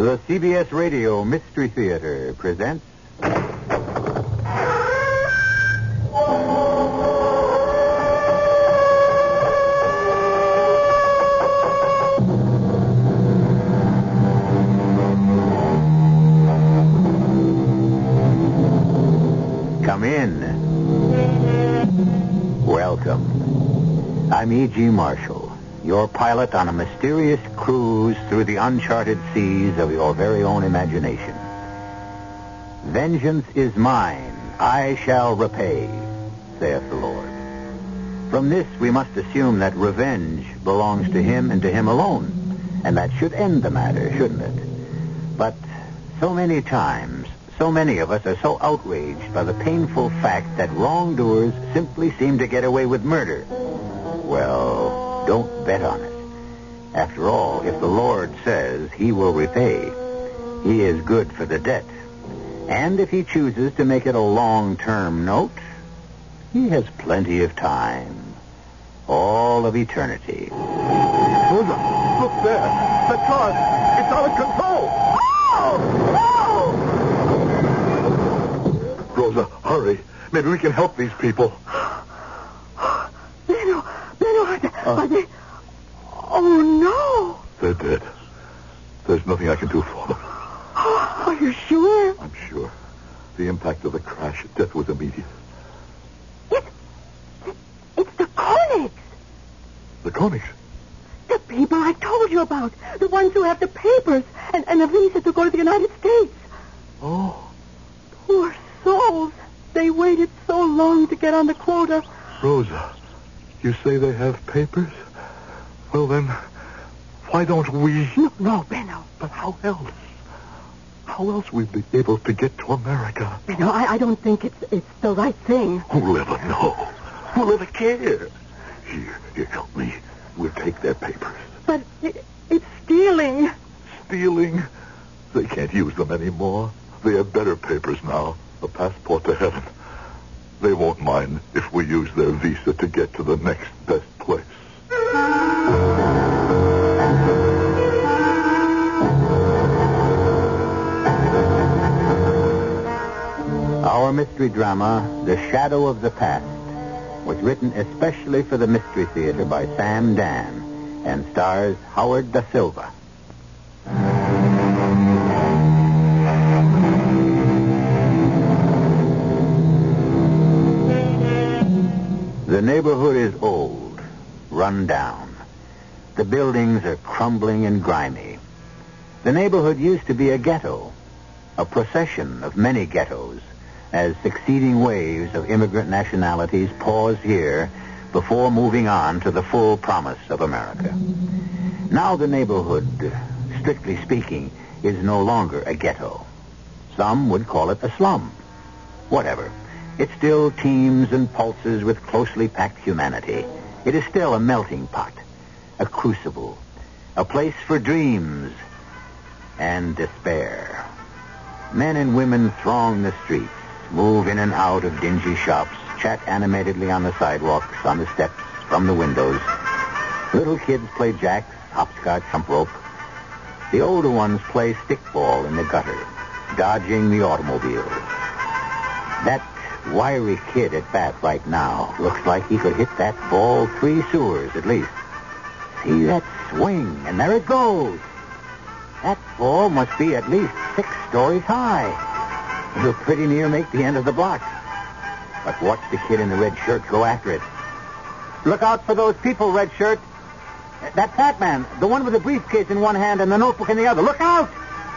The CBS Radio Mystery Theater presents. Come in. Welcome. I'm E.G. Marshall, your pilot on a mysterious cruise through the uncharted seas of your very own imagination. Vengeance is mine, I shall repay, saith the Lord. From this, we must assume that revenge belongs to him and to him alone, and that should end the matter, shouldn't it? But so many times, so many of us are so outraged by the painful fact that wrongdoers simply seem to get away with murder. Well, don't bet on it. After all, if the Lord says he will repay, he is good for the debt. And if he chooses to make it a long-term note, he has plenty of time. All of eternity. Rosa, look there. The car. It's out of control. Oh Oh! Rosa, hurry. Maybe we can help these people. Benno, Benno, uh. are they, are they... Oh, no. They're dead. There's nothing I can do for them. Are you sure? I'm sure. The impact of the crash, death was immediate. It's, it's the Koenigs. The Koenigs. The people I told you about. The ones who have the papers and, and a visa to go to the United States. Oh, Poor souls. They waited so long to get on the quota. Rosa, you say they have papers? Well, then, why don't we... No, no, Benno. But how else? How else we'd be able to get to America? Benno, I, I don't think it's it's the right thing. Who'll ever know? Who'll ever care? Here, here, help me. We'll take their papers. But it, it's stealing. Stealing? They can't use them anymore. They have better papers now. A passport to heaven. They won't mind if we use their visa to get to the next best Mystery drama, The Shadow of the Past, was written especially for the Mystery Theater by Sam Dann and stars Howard Da Silva. The neighborhood is old, run down. The buildings are crumbling and grimy. The neighborhood used to be a ghetto, a procession of many ghettos, as succeeding waves of immigrant nationalities pause here before moving on to the full promise of America. Now the neighborhood, strictly speaking, is no longer a ghetto. Some would call it a slum. Whatever. It still teems and pulses with closely packed humanity. It is still a melting pot, a crucible, a place for dreams and despair. Men and women throng the streets, move in and out of dingy shops, chat animatedly on the sidewalks, on the steps, from the windows. Little kids play jacks, hopscotch, jump rope. The older ones play stickball in the gutter, dodging the automobiles. That wiry kid at bat right now looks like he could hit that ball three sewers at least. See that swing, and there it goes. That ball must be at least six stories high. It'll pretty near make the end of the block. But watch the kid in the red shirt go after it. Look out for those people, red shirt. That fat man, the one with the briefcase in one hand and the notebook in the other. Look out!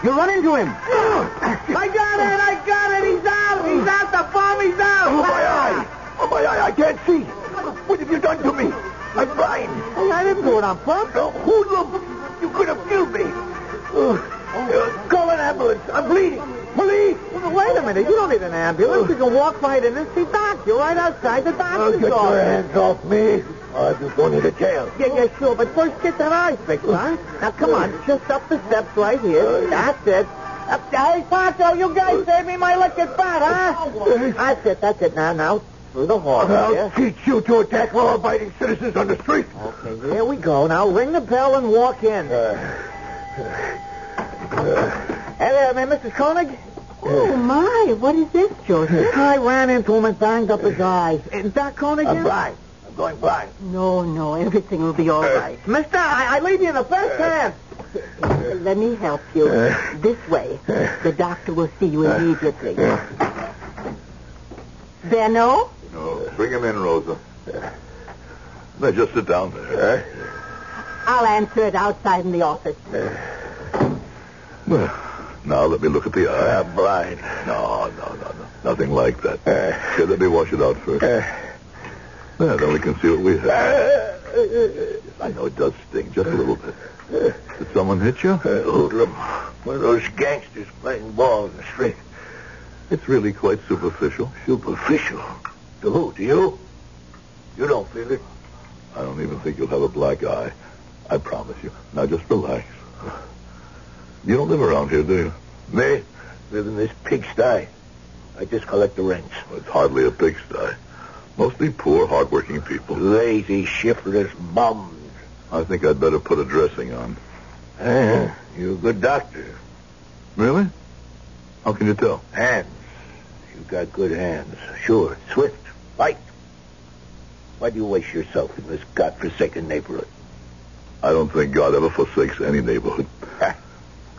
You'll run into him. I got it! I got it! He's out! He's out! The bomb! He's out! Oh, my eye! Oh, my eye! I can't see! What have you done to me? I'm blind. Hey, I didn't do it on purpose. Oh, hoodlum! You could have killed me. Uh, uh, call an ambulance. I'm bleeding. Police! Well, wait a minute. You don't need an ambulance. You can walk right in and see Doc. You're right outside the Oh, doctor's get your hands off me. I'm just going into jail. Yeah, yeah, sure. But first get that eye fixed, huh? Now, come on. Just up the steps right here. That's it. Up, hey, Pancho, you guys saved me my lucky spot, huh? That's it. That's it. Now, now, through the hall. I'll yeah? teach you to attack law-abiding citizens on the street. Okay, here we go. Now ring the bell and walk in. Uh, uh, uh, Mrs. Koenig? Oh, my. What is this, Joseph? I ran into him and banged up his eye. Is that Koenig? I'm in? blind. I'm going blind. No, no. Everything will be all uh, right. Mister, I, I leave you in the best uh, hands. Let me help you. Uh, this way. The doctor will see you immediately. Benno? No, bring him in, Rosa. Now, just sit down there. I'll answer it outside in the office. Well, now let me look at the eye. I'm blind. No, no, no, no. Nothing like that. Eh. Here, let me wash it out first. Eh. There, then we can see what we have. Eh. I know it does sting just a little bit. Did someone hit you? Hoodlum. One of those gangsters playing ball in the street. It's really quite superficial. Superficial. To who? To you? You don't feel it. I don't even think you'll have a black eye. I promise you. Now just relax. You don't live around here, do you? Me? Live in this pigsty. I just collect the rents. Well, it's hardly a pigsty. Mostly poor, hardworking people. Lazy, shiftless bums. I think I'd better put a dressing on. Uh, you're a good doctor. Really? How can you tell? Hands. You've got good hands. Sure. Swift. Light. Why do you waste yourself in this godforsaken neighborhood? I don't think God ever forsakes any neighborhood.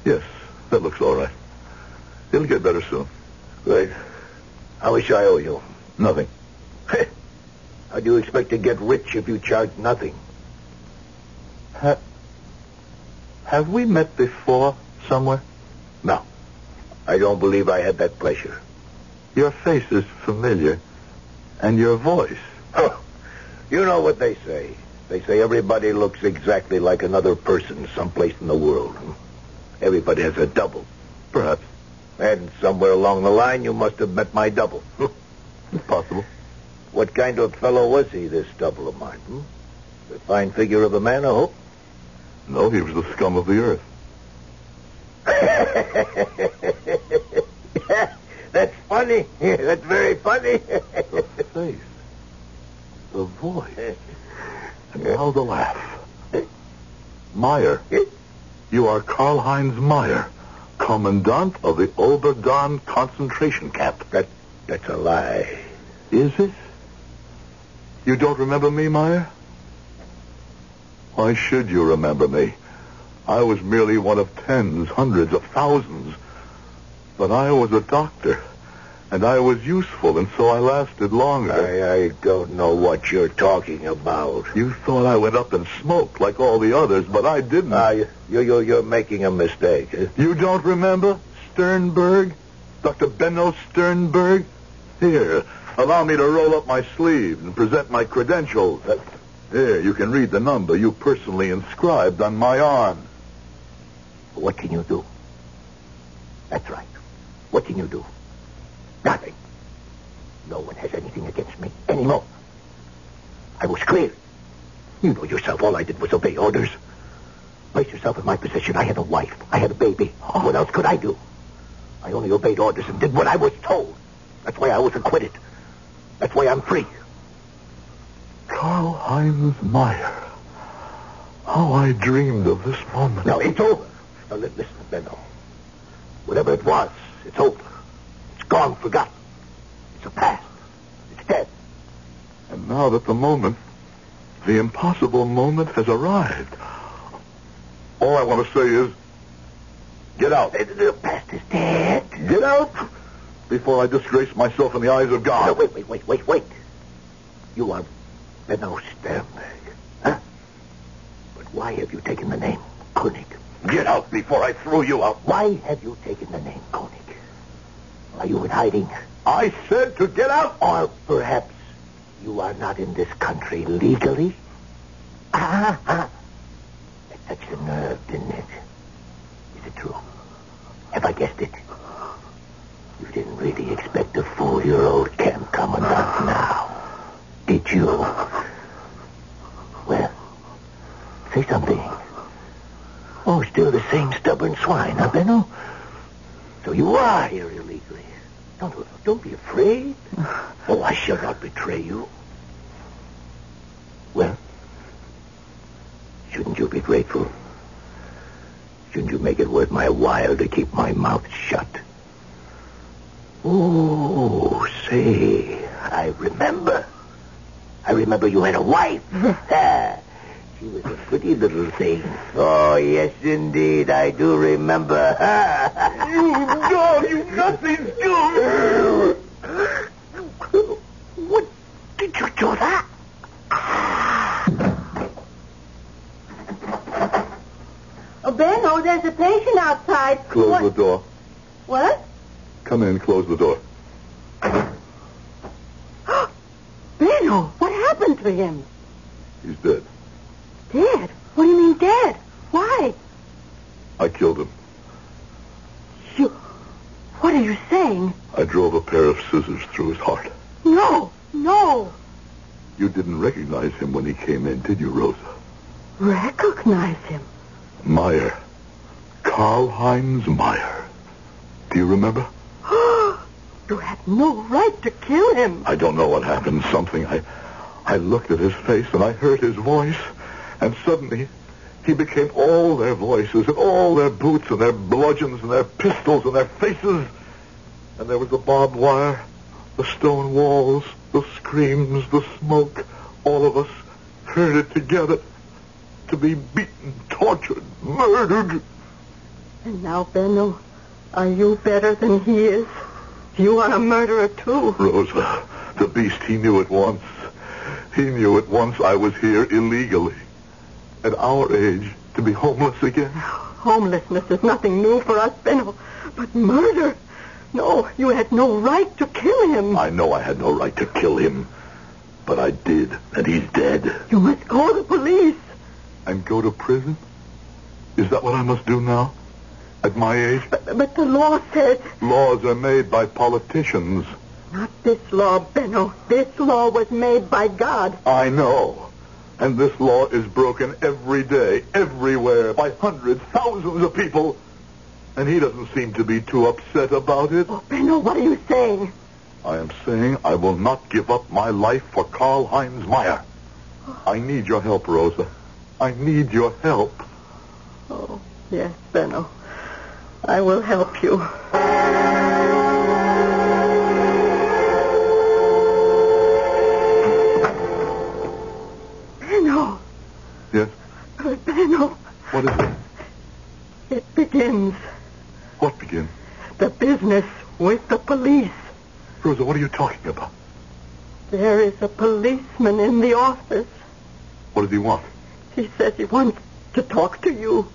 Yes, that looks all right. It'll get better soon. Good. How much I owe you? Nothing. How do you expect to get rich if you charge nothing? Ha- have we met before somewhere? No. I don't believe I had that pleasure. Your face is familiar, and your voice. Huh. You know what they say. They say everybody looks exactly like another person someplace in the world. Everybody has a double. Perhaps. And somewhere along the line, you must have met my double. It's possible. What kind of fellow was he, this double of mine? Hmm? The fine figure of a man, I hope? No, he was the scum of the earth. That's funny. That's very funny. The face. The voice. And now the laugh. Meyer. You are Karl Heinz Meyer, Commandant of the Oberdon concentration camp. that, that's a lie. Is it? You don't remember me, Meyer? Why should you remember me? I was merely one of tens, hundreds of thousands. But I was a doctor, and I was useful, and so I lasted longer. I, I don't know what you're talking about. You thought I went up in smoke like all the others, but I didn't. Ah, you, you, you, you're making a mistake. you don't remember Sternberg? Dr. Benno Sternberg? Here, allow me to roll up my sleeve and present my credentials. Uh, Here, you can read the number you personally inscribed on my arm. What can you do? That's right. What can you do? Nothing. No one has anything against me anymore. I was clear. You know yourself, all I did was obey orders. Place yourself in my position. I had a wife. I had a baby. What else could I do? I only obeyed orders and did what I was told. That's why I was acquitted. That's why I'm free. Karl Heinz Meyer. How I dreamed of this moment. Now, it's over. Now, li- listen, Benno. Whatever it was, it's over. It's forgotten. It's a past. It's dead. And now that the moment, the impossible moment has arrived, all I want to say is, get out. The, the past is dead. Get out before I disgrace myself in the eyes of No, God. wait, wait, wait, wait, wait. You are Benno Sternberg, huh? But why have you taken the name Koenig? Get out before I throw you out. Why have you taken the name Koenig? Are you in hiding? I said to get out. Or perhaps you are not in this country legally? Ah, ah. That touched a nerve, didn't it? Is it true? Have I guessed it? You didn't really expect a four-year-old camp commandant now, did you? Well, say something. Oh, still the same stubborn swine, huh, Benno? So you are here illegally. Don't, don't be afraid. Oh, I shall not betray you. Well, shouldn't you be grateful? Shouldn't you make it worth my while to keep my mouth shut. Oh, say, I remember. I remember you had a wife. Ah, she was a pretty little thing. Oh, yes, indeed, I do remember. You dog, you nothing do! what did you do that? Oh, Benno, oh, there's a patient outside. Close what? the door. What? Come in, close the door. Benno, oh, what happened to him? He's dead. Dead? What do you mean dead? Why? I killed him. You... What are you saying? I drove a pair of scissors through his heart. No, no. You didn't recognize him when he came in, did you, Rosa? Recognize him? Meyer. Karl Heinz Meyer. Do you remember? You had no right to kill him. I don't know what happened. Something. I, I looked at his face and I heard his voice, and suddenly he became all their voices and all their boots and their bludgeons and their pistols and their faces. And there was the barbed wire, the stone walls, the screams, the smoke. All of us heard it together. To be beaten, tortured, murdered. And now, Benno, are you better than he is? You are a murderer, too. Rosa, the beast, he knew at once. He knew at once I was here illegally. At our age, to be homeless again. Homelessness is nothing new for us, Benno. But murder? No, you had no right to kill him. I know I had no right to kill him, but I did, and he's dead. You must call the police. And go to prison? Is that what I must do now? At my age? But, but the law says... Laws are made by politicians. Not this law, Benno. This law was made by God. I know. And this law is broken every day, everywhere, by hundreds, thousands of people. And he doesn't seem to be too upset about it. Oh, Benno, what are you saying? I am saying I will not give up my life for Karl Heinz Meyer. I need your help, Rosa. I need your help. Oh, yes, Benno. I will help you. What are you talking about? There is a policeman in the office. What does he want? He says he wants to talk to you.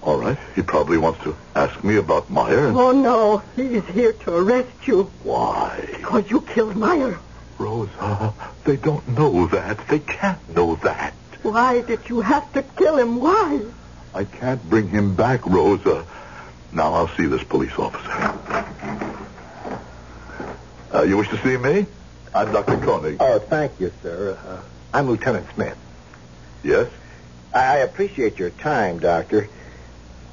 All right. He probably wants to ask me about Meyer. And... Oh, no. He's here to arrest you Why? because you killed Meyer. Rosa, they don't know that. They can't know that. Why did you have to kill him? Why? I can't bring him back, Rosa. Now I'll see this police officer. Uh, you wish to see me? I'm Dr. Koenig. Oh, thank you, sir. Uh, I'm Lieutenant Smith. Yes? I I appreciate your time, Doctor.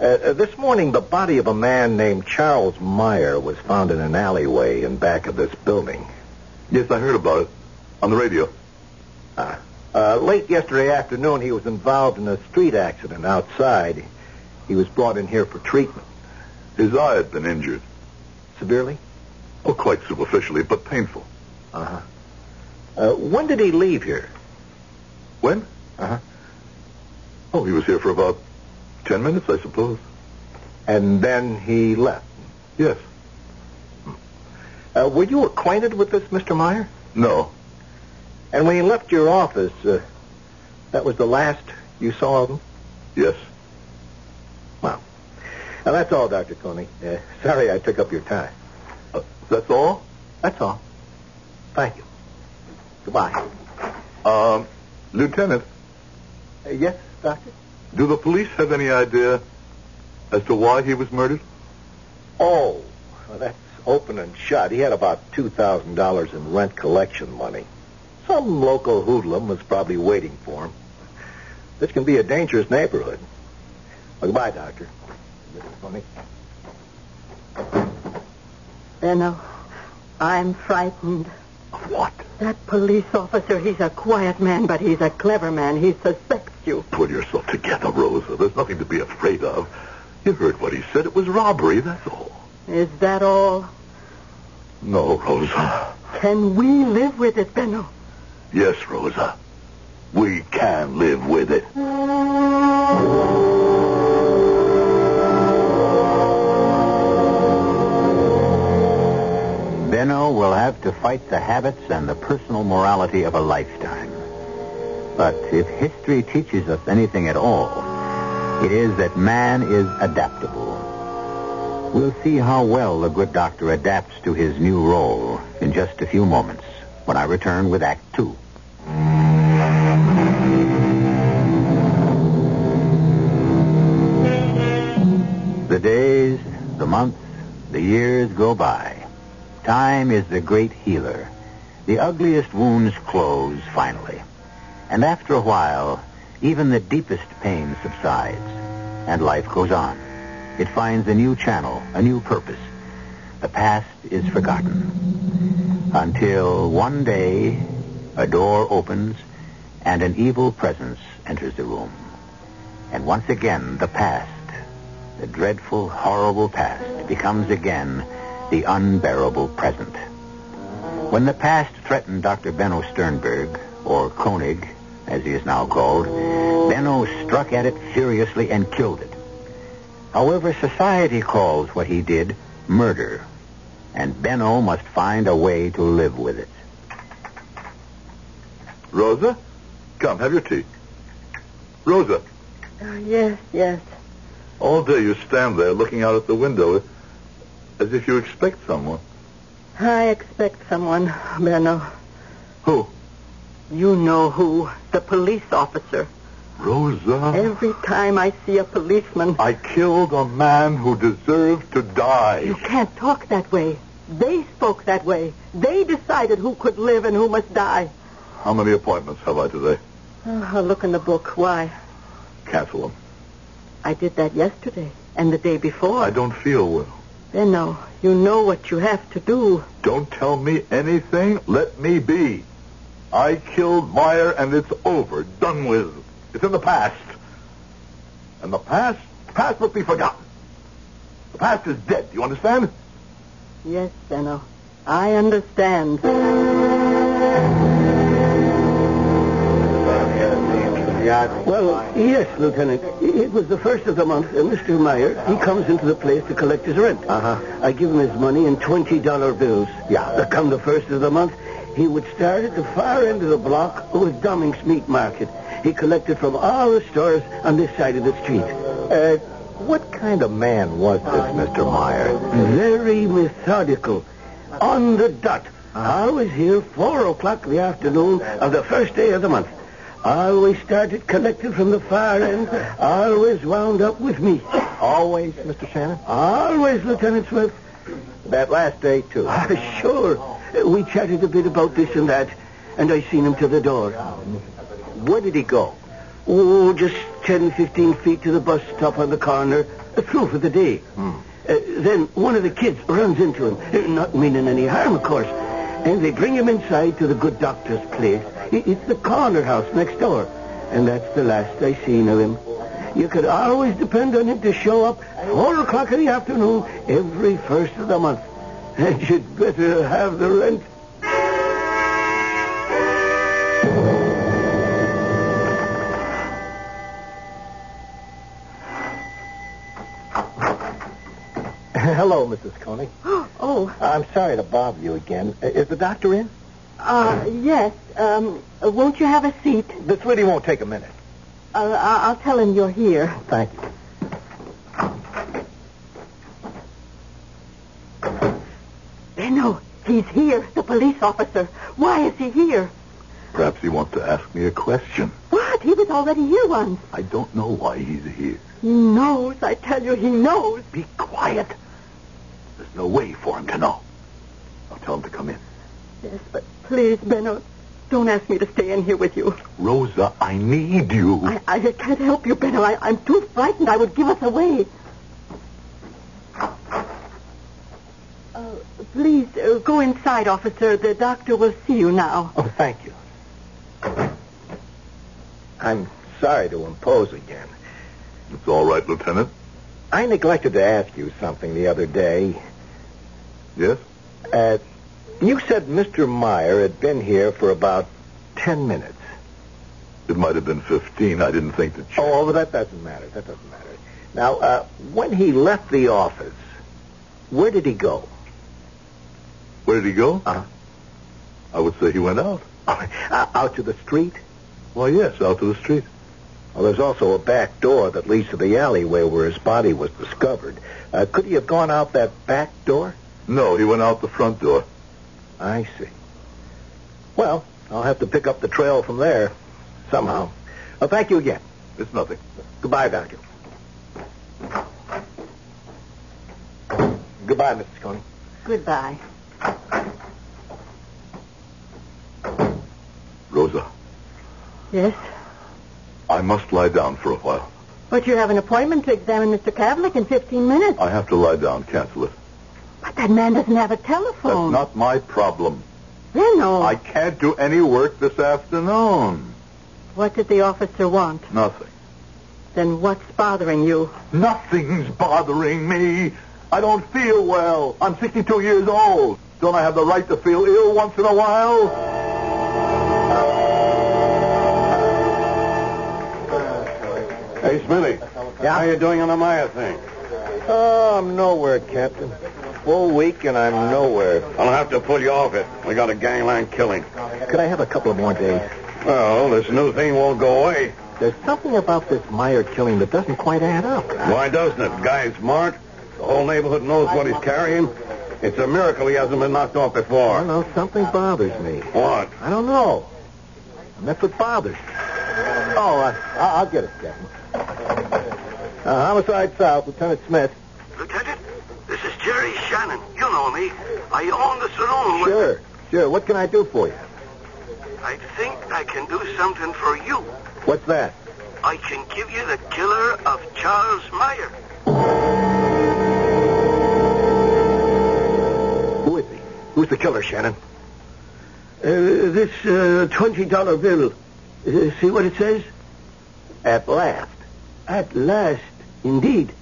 Uh, uh, this morning, the body of a man named Charles Meyer was found in an alleyway in back of this building. Yes, I heard about it. On the radio. Uh, uh, late yesterday afternoon, he was involved in a street accident outside. He was brought in here for treatment. His eye had been injured. Severely? Oh, quite superficially, but painful. Uh-huh. Uh, when did he leave here? When? Uh-huh. Oh, he was here for about ten minutes, I suppose. And then he left. Yes. Uh, were you acquainted with this Mr. Meyer? No. And when he left your office, uh, that was the last you saw of him? Yes. Well, now that's all, Dr. Koenig. Uh, sorry I took up your time. That's all? That's all. Thank you. Goodbye. Um, Lieutenant, Uh, yes, Doctor? do the police have any idea as to why he was murdered? Oh, well, that's open and shut. He had about $2,000 in rent collection money. Some local hoodlum was probably waiting for him. This can be a dangerous neighborhood. Well, goodbye, Doctor. Mrs. Koenig. Benno, I'm frightened. Of what? That police officer, he's a quiet man, but he's a clever man. He suspects you. Pull yourself together, Rosa. There's nothing to be afraid of. You heard what he said. It was robbery, that's all. Is that all? No, Rosa. Can we live with it, Benno? Yes, Rosa. We can live with it. Benno will have to fight the habits and the personal morality of a lifetime. But if history teaches us anything at all, it is that man is adaptable. We'll see how well the good doctor adapts to his new role in just a few moments when I return with Act Two. The days, the months, the years go by. Time is the great healer. The ugliest wounds close finally. And after a while, even the deepest pain subsides, and life goes on. It finds a new channel, a new purpose. The past is forgotten. Until one day, a door opens and an evil presence enters the room. And once again, the past, the dreadful, horrible past, becomes again the unbearable present. When the past threatened Dr. Benno Sternberg, or Koenig, as he is now called, Benno struck at it furiously and killed it. However, society calls what he did murder, and Benno must find a way to live with it. Rosa? Come, have your tea. Rosa, Uh, yes, yes. all day you stand there looking out at the window as if you expect someone. I expect someone, Benno. Who? You know who. The police officer. Rosa. Every time I see a policeman, I killed a man who deserved to die. you can't talk that way. They spoke that way. They decided who could live and who must die. How many appointments have I today? Ah, oh, I'll look in the book. Why? Cancel them. I did that yesterday and the day before. I don't feel well. Benno, you know what you have to do. Don't tell me anything. Let me be. I killed Meyer and it's over. Done with. It's in the past. And the past, past must be forgotten. The past is dead. Do You understand? Yes, Benno. I understand. Well, yes, Lieutenant. It was the first of the month, and Mr. Meyer, he comes into the place to collect his rent. Uh-huh. I give him his money in $20 bills. Yeah. Come the first of the month, he would start at the far end of the block with Domming's Meat Market. He collected from all the stores on this side of the street. Uh, what kind of man was this, Mr. Meyer? Very methodical. On the dot. Always here, 4 o'clock in the afternoon of the first day of the month. Always started collecting from the far end. Always wound up with me. Always, Mr. Shannon? Always, Lieutenant Swift. That last day, too. Ah, sure. We chatted a bit about this and that, and I seen him to the door. Where did he go? Oh, just 10, 15 feet to the bus stop on the corner, through for the day. Uh, then one of the kids runs into him, not meaning any harm, of course. And they bring him inside to the good doctor's place. It's the corner house next door. And that's the last I seen of him. You could always depend on him to show up four o'clock in the afternoon every first of the month. And you'd better have the rent. Hello, Mrs. Koenig. Oh, I'm sorry to bother you again. Uh, Is the doctor in? uh, yes. Um, won't you have a seat? This really won't take a minute. Uh, I- I'll tell him you're here. Thank you. Benno, he's here, the police officer. Why is he here? Perhaps he wants to ask me a question. What? He was already here once. I don't know why he's here. He knows, I tell you, he knows. Be quiet. There's no way for him to know. I'll tell him to come in. Yes, but please, Benno, don't ask me to stay in here with you. Rosa, I need you. I, I can't help you, Benno. I, I'm too frightened. I would give us away. Uh, please, uh, go inside, officer. The doctor will see you now. Oh, thank you. I'm sorry to impose again. It's all right, Lieutenant. I neglected to ask you something the other day. Yes? Uh, you said Mr. Meyer had been here for about ten minutes. It might have been 15. I didn't think to check. Oh, well, that doesn't matter. That doesn't matter. Now, uh, when he left the office, where did he go? Where did he go? Uh-huh. I would say he went out. Uh, out to the street? Well, yes, out to the street. Well, there's also a back door that leads to the alleyway where his body was discovered. Uh, could he have gone out that back door? No, he went out the front door. I see. Well, I'll have to pick up the trail from there somehow. Well, thank you again. It's nothing. Goodbye, Doctor. Goodbye, Mrs. Koenig. Goodbye. Rosa, Yes? I must lie down for a while. But you have an appointment to examine Mr. Kavlik in 15 minutes. I have to lie down. Cancel it. But that man doesn't have a telephone. That's telephone. not my problem. Reno. I can't do any work this afternoon. What did the officer want? Nothing. Then what's bothering you? Nothing's bothering me. I don't feel well. I'm 62 years old. Don't I have the right to feel ill once in a while? Hey, Smitty. Yeah? How are you doing on the Meyer thing? Oh, I'm nowhere, Captain. Full week and I'm nowhere. I'll have to pull you off it. We got a gangland killing. Could I have a couple of more days? Well, this new thing won't go away. There's something about this Meyer killing that doesn't quite add up. Why doesn't it? Guy's smart. The whole neighborhood knows what he's carrying. It's a miracle he hasn't been knocked off before. don't know. Something bothers me. What? I don't know. And that's what bothers me. Oh, uh, I- I'll get it, Captain. Uh, Homicide South, Lieutenant Smith. Lieutenant, this is Jerry Shannon. You know me. I own the saloon. with- Sure, sure. What can I do for you? I think I can do something for you. What's that? I can give you the killer of Charles Meyer. Who is he? Who's the killer, Shannon? Uh, this uh, $20 bill. Uh, see what it says? At last. At last, indeed.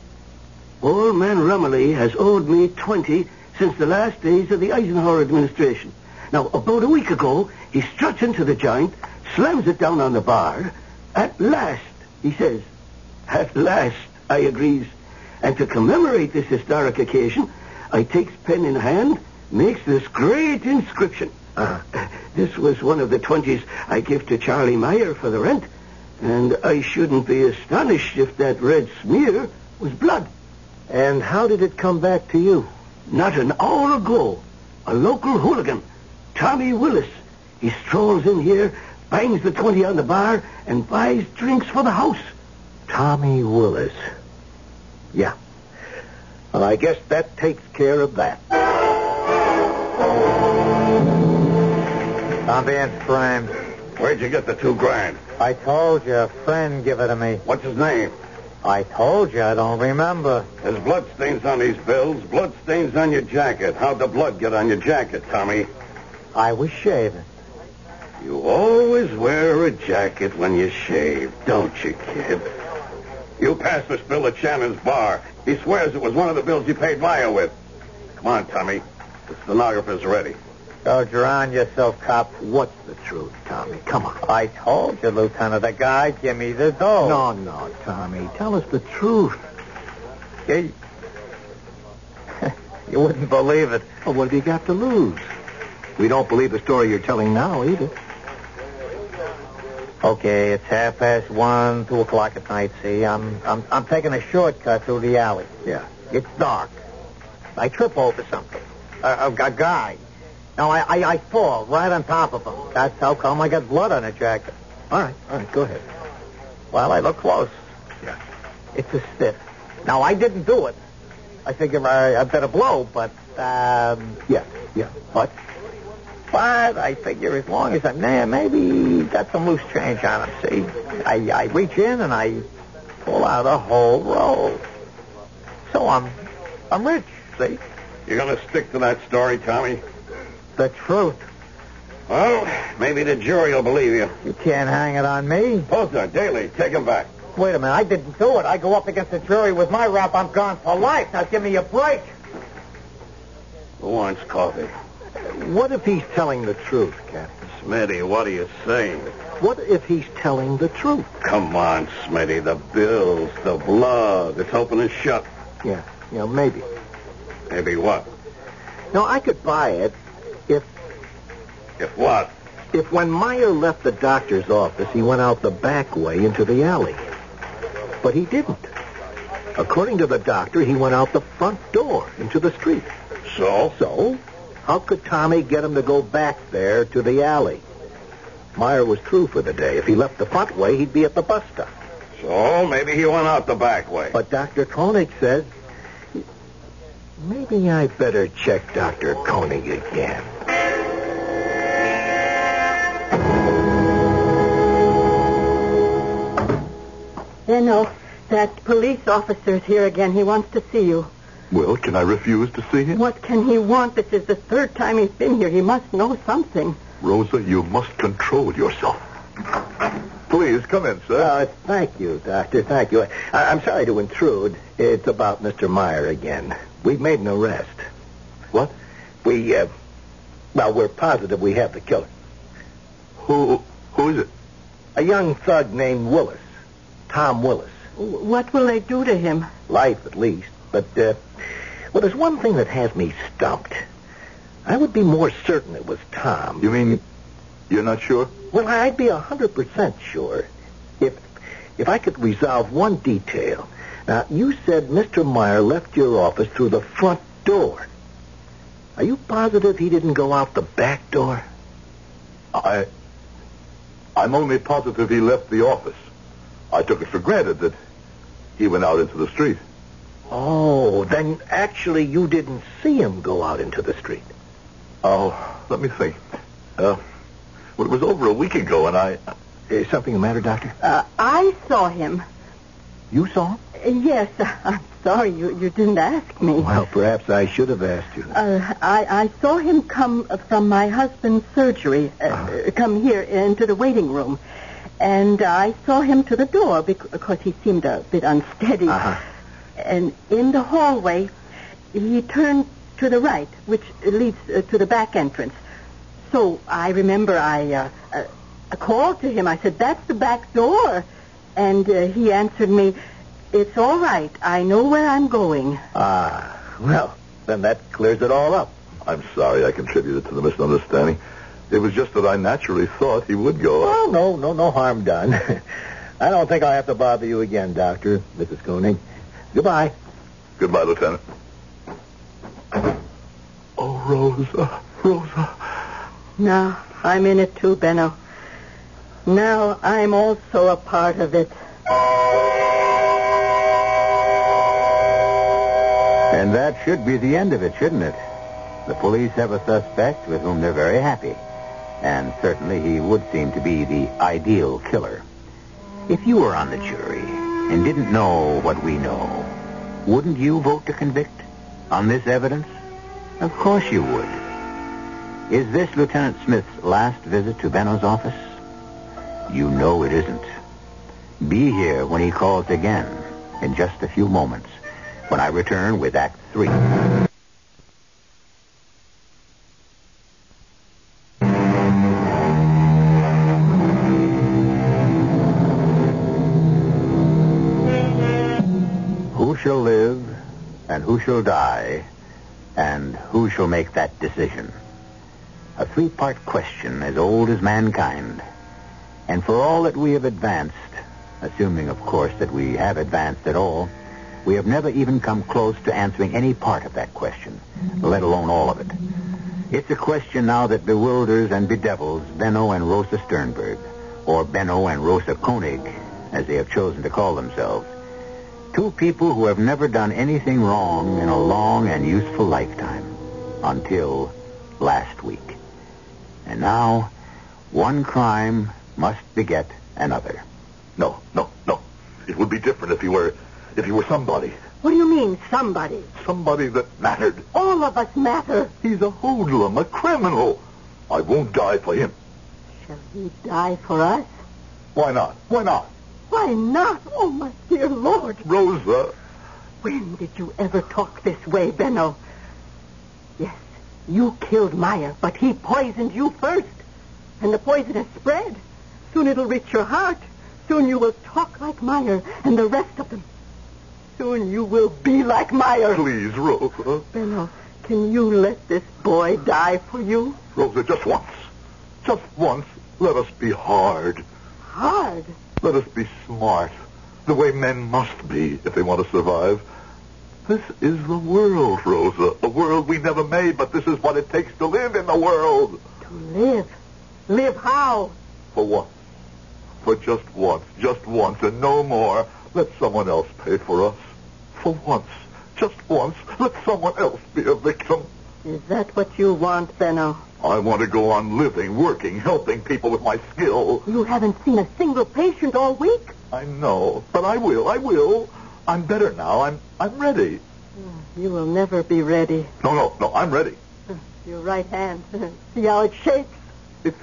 Old man Romilly has owed me 20 since the last days of the Eisenhower administration. Now, about a week ago, he struts into the joint, slams it down on the bar. At last, he says. At last, I agrees. And to commemorate this historic occasion, I takes pen in hand, makes this great inscription. Uh, this was one of the twenties I give to Charlie Meyer for the rent. And I shouldn't be astonished if that red smear was blood. And how did it come back to you? Not an hour ago, a local hooligan, Tommy Willis, he strolls in here, bangs the 20 on the bar, and buys drinks for the house. Tommy Willis. Yeah. Well, I guess that takes care of that. I'm being framed. Where'd you get the two grand? I told you, a friend give it to me. What's his name? I told you, I don't remember. There's bloodstains on these bills, bloodstains on your jacket. How'd the blood get on your jacket, Tommy? I was shaving. You always wear a jacket when you shave, don't you, kid? You passed this bill at Shannon's bar. He swears it was one of the bills you paid Meyer with. Come on, Tommy. The stenographer's ready. Uh, don't drown yourself, cop. What's the truth, Tommy? Come on. I told you, Lieutenant, the guy me the dough. No, no, Tommy. Tell us the truth. You, you wouldn't believe it. Well, what have you got to lose? We don't believe the story you're telling now, either. Okay, it's half past one, two o'clock at night. See, I'm I'm I'm taking a shortcut through the alley. Yeah. It's dark. I trip over something. A, a, a guy. Now I, I I fall right on top of him. That's how come I got blood on the jacket. All right, all right, go ahead. Well, I look close. Yeah. It's a stiff. Now I didn't do it. I figure I, I better blow, but um, Yeah, yeah. But But I figure as long as I'm there, maybe got some loose change on him, see? I, I reach in and I pull out a whole roll. So I'm I'm rich, see? You're gonna stick to that story, Tommy? The truth. Well, maybe the jury will believe you. You can't hang it on me. Posner, Daly, take him back. Wait a minute, I didn't do it. I go up against the jury with my rap, I'm gone for life. Now give me a break. Who wants coffee? What if he's telling the truth, Captain? Smitty, what are you saying? What if he's telling the truth? Come on, Smitty. The bills, the blood. It's open and shut. Yeah, yeah, maybe. Maybe what? No, I could buy it If what? if when Meyer left the doctor's office, he went out the back way into the alley. But he didn't. According to the doctor, he went out the front door into the street. So? So, how could Tommy get him to go back there to the alley? Meyer was through for the day. If he left the front way, he'd be at the bus stop. So maybe he went out the back way. But Dr. Koenig says maybe I better check Dr. Koenig again. Benno, that police officer's here again. He wants to see you. Well, can I refuse to see him? What can he want? This is the third time he's been here. He must know something. Rosa, you must control yourself. Please, come in, sir. Uh, thank you, Doctor. Thank you. I- I'm sorry to intrude. It's about Mr. Meyer again. We've made an arrest. What? We, uh, well, we're positive we have the killer. Who, who is it? A young thug named Willis. Tom Willis. What will they do to him? Life, at least. But, uh, well, there's one thing that has me stumped. I would be more certain it was Tom. You mean you're not sure? Well, I'd be a hundred percent sure if if I could resolve one detail. Now, you said Mr. Meyer left your office through the front door. Are you positive he didn't go out the back door? I, I'm only positive he left the office. I took it for granted that he went out into the street. Oh, then actually you didn't see him go out into the street. Oh, let me think. Uh, well, it was over a week ago, and I. Is something the matter, Doctor? Uh, I saw him. You saw him? Uh, Yes, I'm sorry you, you didn't ask me. Well, perhaps I should have asked you. Uh, I, I saw him come from my husband's surgery, uh, uh, come here into the waiting room. And I saw him to the door because he seemed a bit unsteady. Uh-huh. And in the hallway, he turned to the right, which leads uh, to the back entrance. So I remember I, uh, uh, I called to him. I said, that's the back door. And uh, he answered me, it's all right. I know where I'm going. Ah, well, then that clears it all up. I'm sorry I contributed to the misunderstanding. It was just that I naturally thought he would go. Well, no, no, no harm done. I don't think I'll have to bother you again, Doctor, Mrs. Koenig. Goodbye. Goodbye, Lieutenant. Oh, Rosa, Rosa. Now I'm in it too, Benno. Now I'm also a part of it. And that should be the end of it, shouldn't it? The police have a suspect with whom they're very happy. And certainly he would seem to be the ideal killer. If you were on the jury and didn't know what we know, wouldn't you vote to convict on this evidence? Of course you would. Is this Lieutenant Smith's last visit to Benno's office? You know it isn't. Be here when he calls again in just a few moments when I return with Act Three. Who shall make that decision? A three-part question as old as mankind. And for all that we have advanced, assuming, of course, that we have advanced at all, we have never even come close to answering any part of that question, let alone all of it. It's a question now that bewilders and bedevils Benno and Rosa Sternberg, or Benno and Rosa Koenig, as they have chosen to call themselves. Two people who have never done anything wrong in a long and useful lifetime, until last week. And now, one crime must beget another. No, no, no. It would be different if he were, if he were somebody, What do you mean, somebody? somebody that mattered. All of us matter. He's a hoodlum, a criminal. I won't die for him. Shall he die for us? Why not? Why not? Why not? Oh, my dear Lord. Rosa, When did you ever talk this way, Benno? You killed Meyer, but he poisoned you first. And the poison has spread. Soon it'll reach your heart. Soon you will talk like Meyer and the rest of them. Soon you will be like Meyer. please, Rosa. Benno, can you let this boy die for you? Rosa, just once. Just once, let us be hard. Hard. Let us be smart. The way men must be if they want to survive. This is the world, Rosa. A world we never made, but this is what it takes to live in the world. To live. Live how? For once. For just once. Just once and no more. Let someone else pay for us. For once. Just once. Let someone else be a victim. Is that what you want, Benno? I want to go on living, working, helping people with my skill. You haven't seen a single patient all week. I know, but I will. I will. I'm better now. I'm I'm ready. Hmm, you will never be ready. No, no, no. I'm ready. Hmm, your right hand. See how it shakes? It's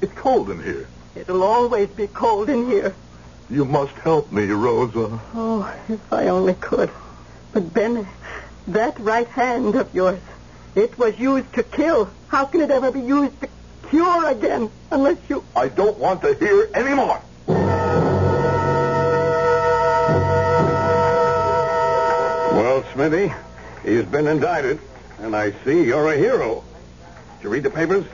it's cold in here. It'll always be cold in here. You must help me, Rosa. Oh, if I only could. But Ben, that right hand of yours, it was used to kill. How can it ever be used to cure again unless you... I don't want to hear any more. Well, Smitty, he's been indicted, and I see you're a hero. Did you read the papers?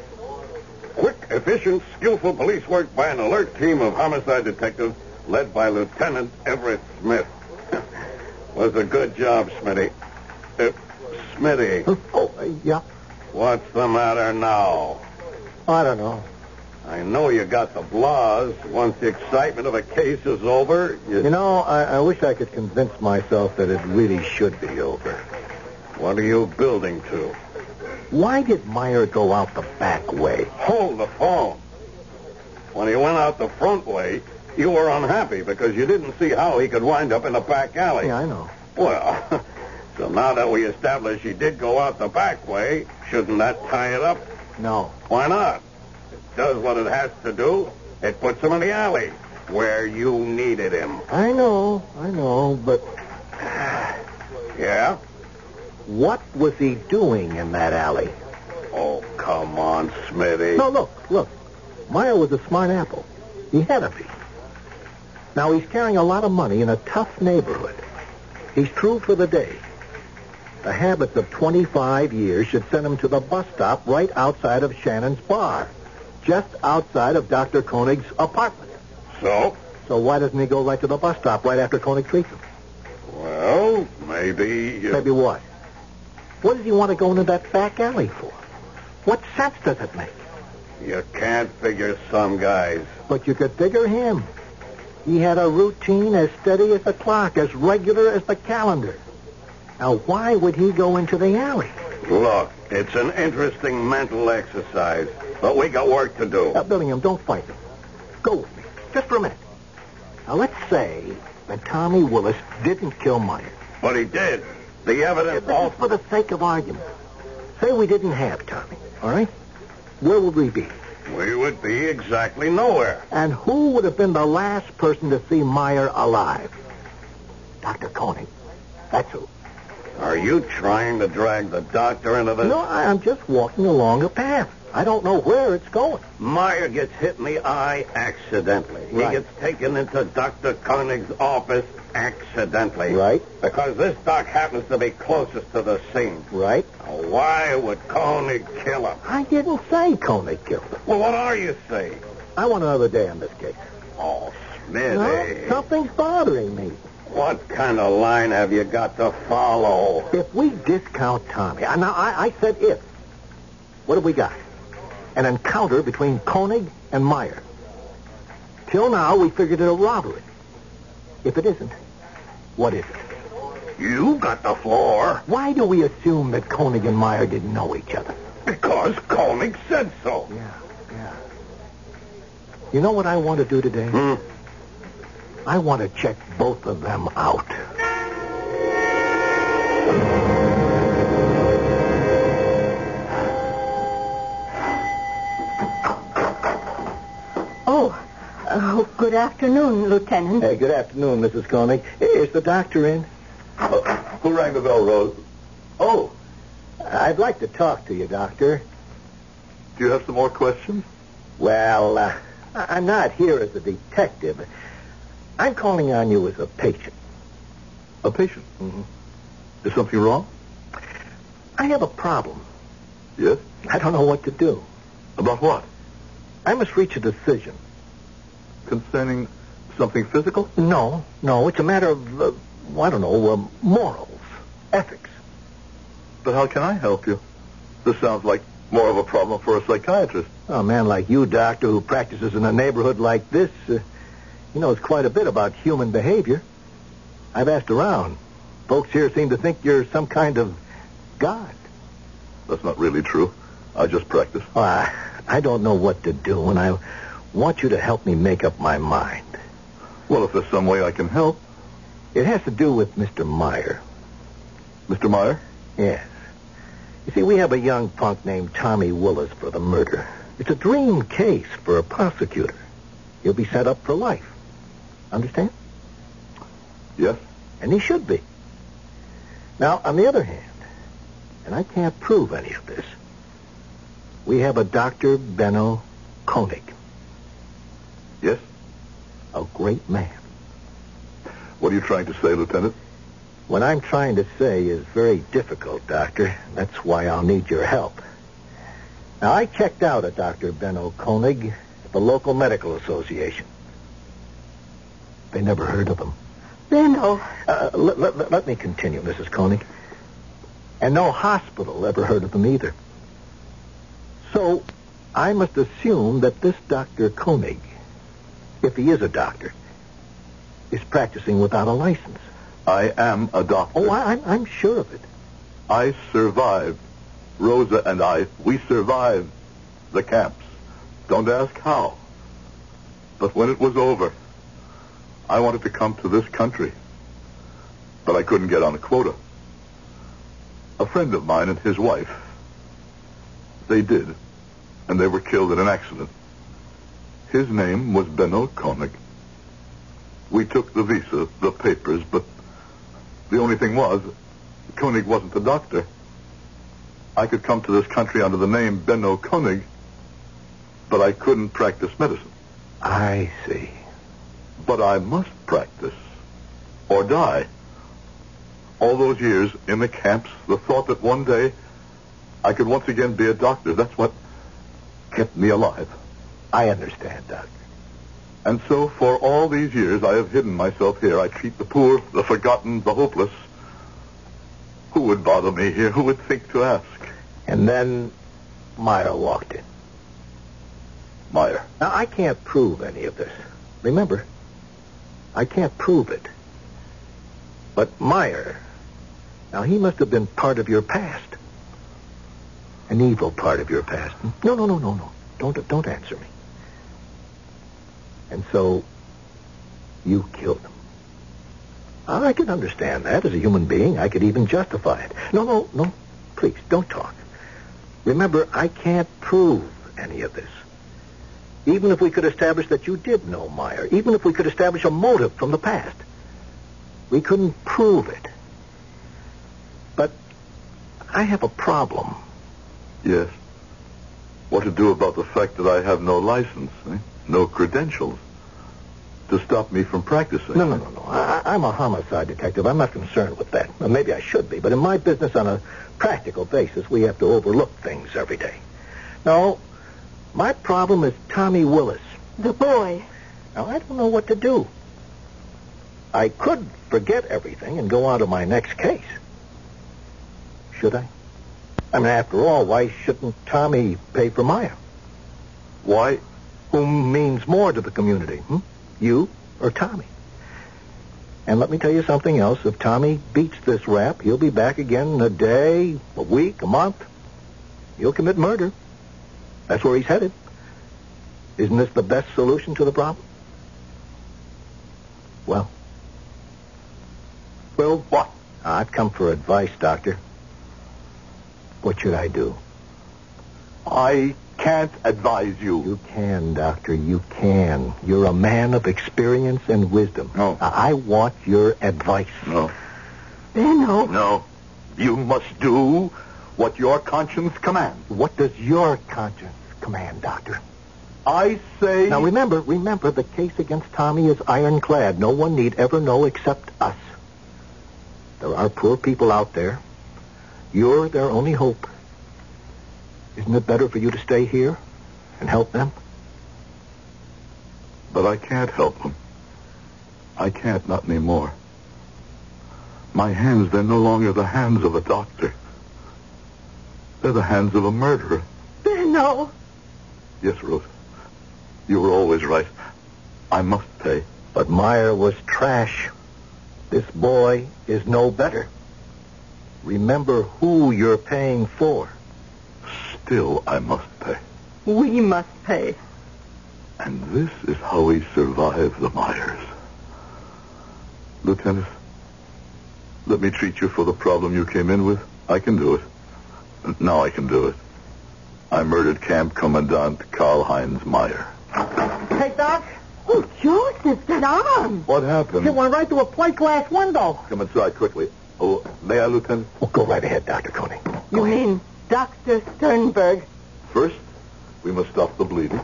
Quick, efficient, skillful police work by an alert team of homicide detectives led by Lieutenant Everett Smith. Was a good job, Smitty. Uh, Smitty, Oh, uh, yeah. what's the matter now? I don't know. I know you got the blahs. Once the excitement of a case is over, you... You know, I, I wish I could convince myself that it really should be over. What are you building to? Why did Meyer go out the back way? Hold the phone. When he went out the front way, you were unhappy because you didn't see how he could wind up in the back alley. Yeah, I know. Well, so now that we established he did go out the back way, shouldn't that tie it up? No. Why not? Does what it has to do. It puts him in the alley where you needed him. I know, I know, but Yeah? what was he doing in that alley? Oh, come on, Smitty. No, look, look. Meyer was a smart apple. He had to be. Now he's carrying a lot of money in a tough neighborhood. He's true for the day. The habits of 25 years should send him to the bus stop right outside of Shannon's bar, just outside of Dr. Koenig's apartment. So? So why doesn't he go right to the bus stop right after Koenig treats him? Well, maybe... you- Maybe what? What does he want to go into that back alley for? What sense does it make? You can't figure some guys. But you could figure him. He had a routine as steady as the clock, as regular as the calendar. Now, why would he go into the alley? Look, it's an interesting mental exercise, but we got work to do. Now, Billingham, don't fight me. Go with me, just for a minute. Now, let's say that Tommy Willis didn't kill Meyer. But he did. The evidence This all is for the sake of argument. Say we didn't have Tommy, all right? Where would we be? We would be exactly nowhere. And who would have been the last person to see Meyer alive? Dr. Koenig. That's who. Are you trying to drag the doctor into this? No, I'm just walking along a path. I don't know where it's going. Meyer gets hit in the eye accidentally. Right. He gets taken into Dr. Koenig's office accidentally. Right. Because this doc happens to be closest to the scene. Right? Now, why would Koenig kill him? I didn't say Koenig killed him. Well, what are you saying? I want another day on this case. Oh, No, Smitty. something's bothering me. What kind of line have you got to follow? If we discount Tommy, uh, now I, I said if. What have we got? An encounter between Koenig and Meyer. Till now, we figured it a robbery. If it isn't, what is it? You got the floor Why do we assume that Koenig and Meyer didn't know each other? because Koenig said so. Yeah, yeah. You know what I want to do today? Hmm? I want to check both of them out. Oh, good afternoon, Lieutenant. Hey, good afternoon, Mrs. Koenig. Is the doctor in? Uh, who rang the bell, Rose? Oh, I'd like to talk to you, Doctor. Do you have some more questions? Well, uh, I- I'm not here as a detective. I'm calling on you as a patient. A patient. Mhm. Is something wrong? I have a problem. Yes. I don't know what to do. About what? I must reach a decision. Concerning something physical? No, no, it's a matter of, uh, I don't know, uh, morals, ethics. But how can I help you? This sounds like more of a problem for a psychiatrist. A man like you, Doctor, who practices in a neighborhood like this, uh, he knows quite a bit about human behavior. I've asked around. Folks here seem to think you're some kind of god. That's not really true. I just practice. I, I don't know what to do, and I want you to help me make up my mind. Well, if there's some way I can help. It has to do with Mr. Meyer. Mr. Meyer? Yes. You see, we have a young punk named Tommy Willis for the murder. It's a dream case for a prosecutor. He'll be set up for life. Understand? Yes. And he should be. Now, on the other hand, and I can't prove any of this, we have a Dr. Benno Koenig, Yes? a great man. What are you trying to say, Lieutenant? What I'm trying to say is very difficult, Doctor. That's why I'll need your help. Now, I checked out a Dr. Benno Koenig at the local medical association. They never heard of him. Benno. Uh, let, let, let me continue, Mrs. Koenig. And no hospital ever heard of him either. So, I must assume that this Dr. Koenig, if he is a doctor, is practicing without a license. I am a doctor. Oh, I, I'm, I'm sure of it. I survived. Rosa and I, we survived the camps. Don't ask how. But when it was over, I wanted to come to this country. But I couldn't get on a quota. A friend of mine and his wife, they did. And they were killed in an accident. His name was Benno Koenig. We took the visa, the papers, but the only thing was, Koenig wasn't a doctor. I could come to this country under the name Benno Koenig, but I couldn't practice medicine. I see. But I must practice, or die. All those years in the camps, the thought that one day I could once again be a doctor, that's what kept me alive. I understand, Doctor. And so, for all these years, I have hidden myself here. I treat the poor, the forgotten, the hopeless. Who would bother me here? Who would think to ask? And then Meyer walked in. Meyer. Now, I can't prove any of this. Remember, I can't prove it. But Meyer, now he must have been part of your past. An evil part of your past. No, no, no, no, no. Don't, don't answer me. And so, you killed him. I can understand that as a human being. I could even justify it. No, no, no. Please, don't talk. Remember, I can't prove any of this. Even if we could establish that you did know Meyer, even if we could establish a motive from the past, we couldn't prove it. But I have a problem. Yes. What to do about the fact that I have no license, eh? No credentials, to stop me from practicing? No, no, no, no. I, I'm a homicide detective. I'm not concerned with that. Well, maybe I should be, but in my business, on a practical basis, we have to overlook things every day. No, my problem is Tommy Willis. The boy. Now, I don't know what to do. I could forget everything and go on to my next case. Should I? I mean, after all, why shouldn't Tommy pay for Meyer? Why? Whom means more to the community? Hmm? You or Tommy? And let me tell you something else. If Tommy beats this rap, he'll be back again in a day, a week, a month. He'll commit murder. That's where he's headed. Isn't this the best solution to the problem? Well. Well, what? I've come for advice, Doctor. What should I do? I can't advise you. You can, Doctor. You can. You're a man of experience and wisdom. No. I I want your advice. No. Benno. No. You must do what your conscience commands. What does your conscience command, Doctor? I say... Now remember, remember, the case against Tommy is ironclad. No one need ever know except us. There are poor people out there. You're their only hope. Isn't it better for you to stay here and help them? But I can't help them. I can't, not anymore. My hands, they're no longer the hands of a doctor. They're the hands of a murderer. Benno. Yes, Ruth. You were always right. I must pay. But Meyer was trash. This boy is no better. Remember who you're paying for. Still, I must pay. We must pay. And this is how we survive the Meyers. Lieutenant, let me treat you for the problem you came in with. I can do it. Now I can do it. I murdered Camp Commandant Karl Heinz Meyer. Hey, Doc. Oh, Joseph, that arm. What happened? It went right through a plate glass window. Come inside quickly. Oh, may I, Lieutenant? Well, go right ahead, Dr. Koenig. You mean Dr. Sternberg? First, we must stop the bleeding.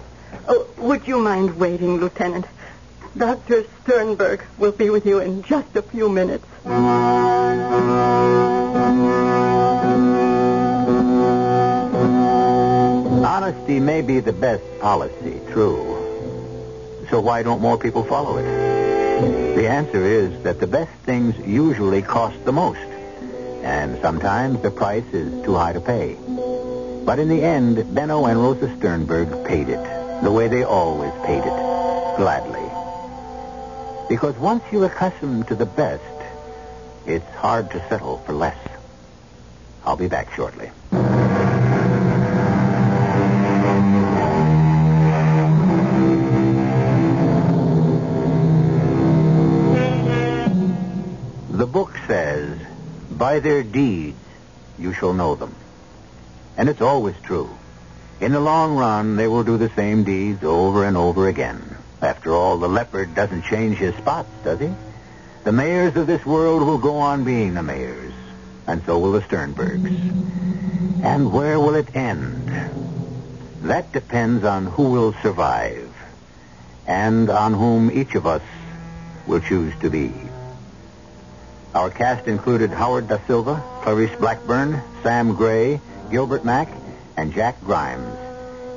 Oh, would you mind waiting, Lieutenant? Dr. Sternberg will be with you in just a few minutes. Honesty may be the best policy, true. So why don't more people follow it? The answer is that the best things usually cost the most. And sometimes the price is too high to pay. But in the end, Benno and Rosa Sternberg paid it, the way they always paid it, gladly. Because once you're accustomed to the best, it's hard to settle for less. I'll be back shortly. By their deeds you shall know them. And it's always true. In the long run, they will do the same deeds over and over again. After all, the leopard doesn't change his spots, does he? The Meyers of this world will go on being the Meyers, and so will the Sternbergs. And where will it end? That depends on who will survive, and on whom each of us will choose to be. Our cast included Howard Da Silva, Clarice Blackburn, Sam Gray, Gilbert Mack, and Jack Grimes.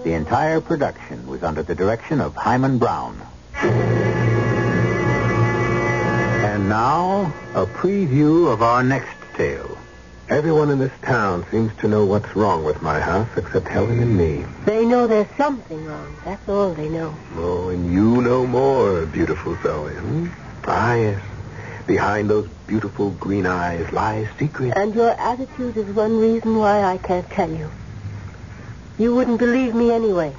The entire production was under the direction of Himan Brown. And now, a preview of our next tale. Everyone in this town seems to know what's wrong with my house except Helen and me. They know there's something wrong. That's all they know. Oh, and you know more, beautiful Zoe. Hmm? Ah, yes. Behind those beautiful green eyes lies secret. And your attitude is one reason why I can't tell you. You wouldn't believe me anyway.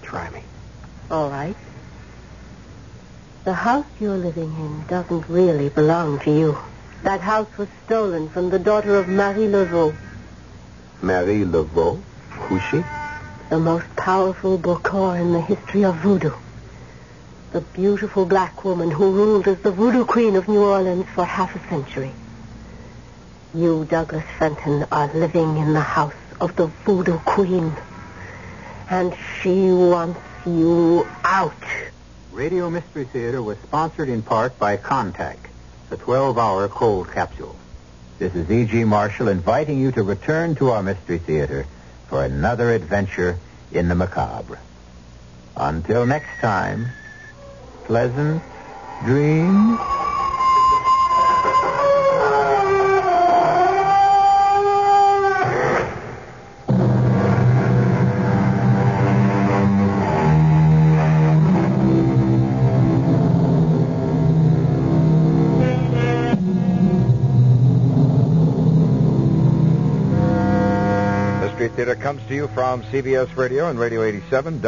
Try me. All right. The house you're living in doesn't really belong to you. That house was stolen from the daughter of Marie Laveau, Marie Laveau? Who's she? the most powerful Bokor in the history of voodoo. The beautiful black woman who ruled as the voodoo queen of New Orleans for half a century. You, Douglas Fenton, are living in the house of the voodoo queen. And she wants you out. Radio Mystery Theater was sponsored in part by Contact, the 12-hour cold capsule. This is E.G. Marshall inviting you to return to our Mystery Theater for another adventure in the macabre. Until next time, pleasant dreams. Theater comes to you from CBS Radio and Radio 87.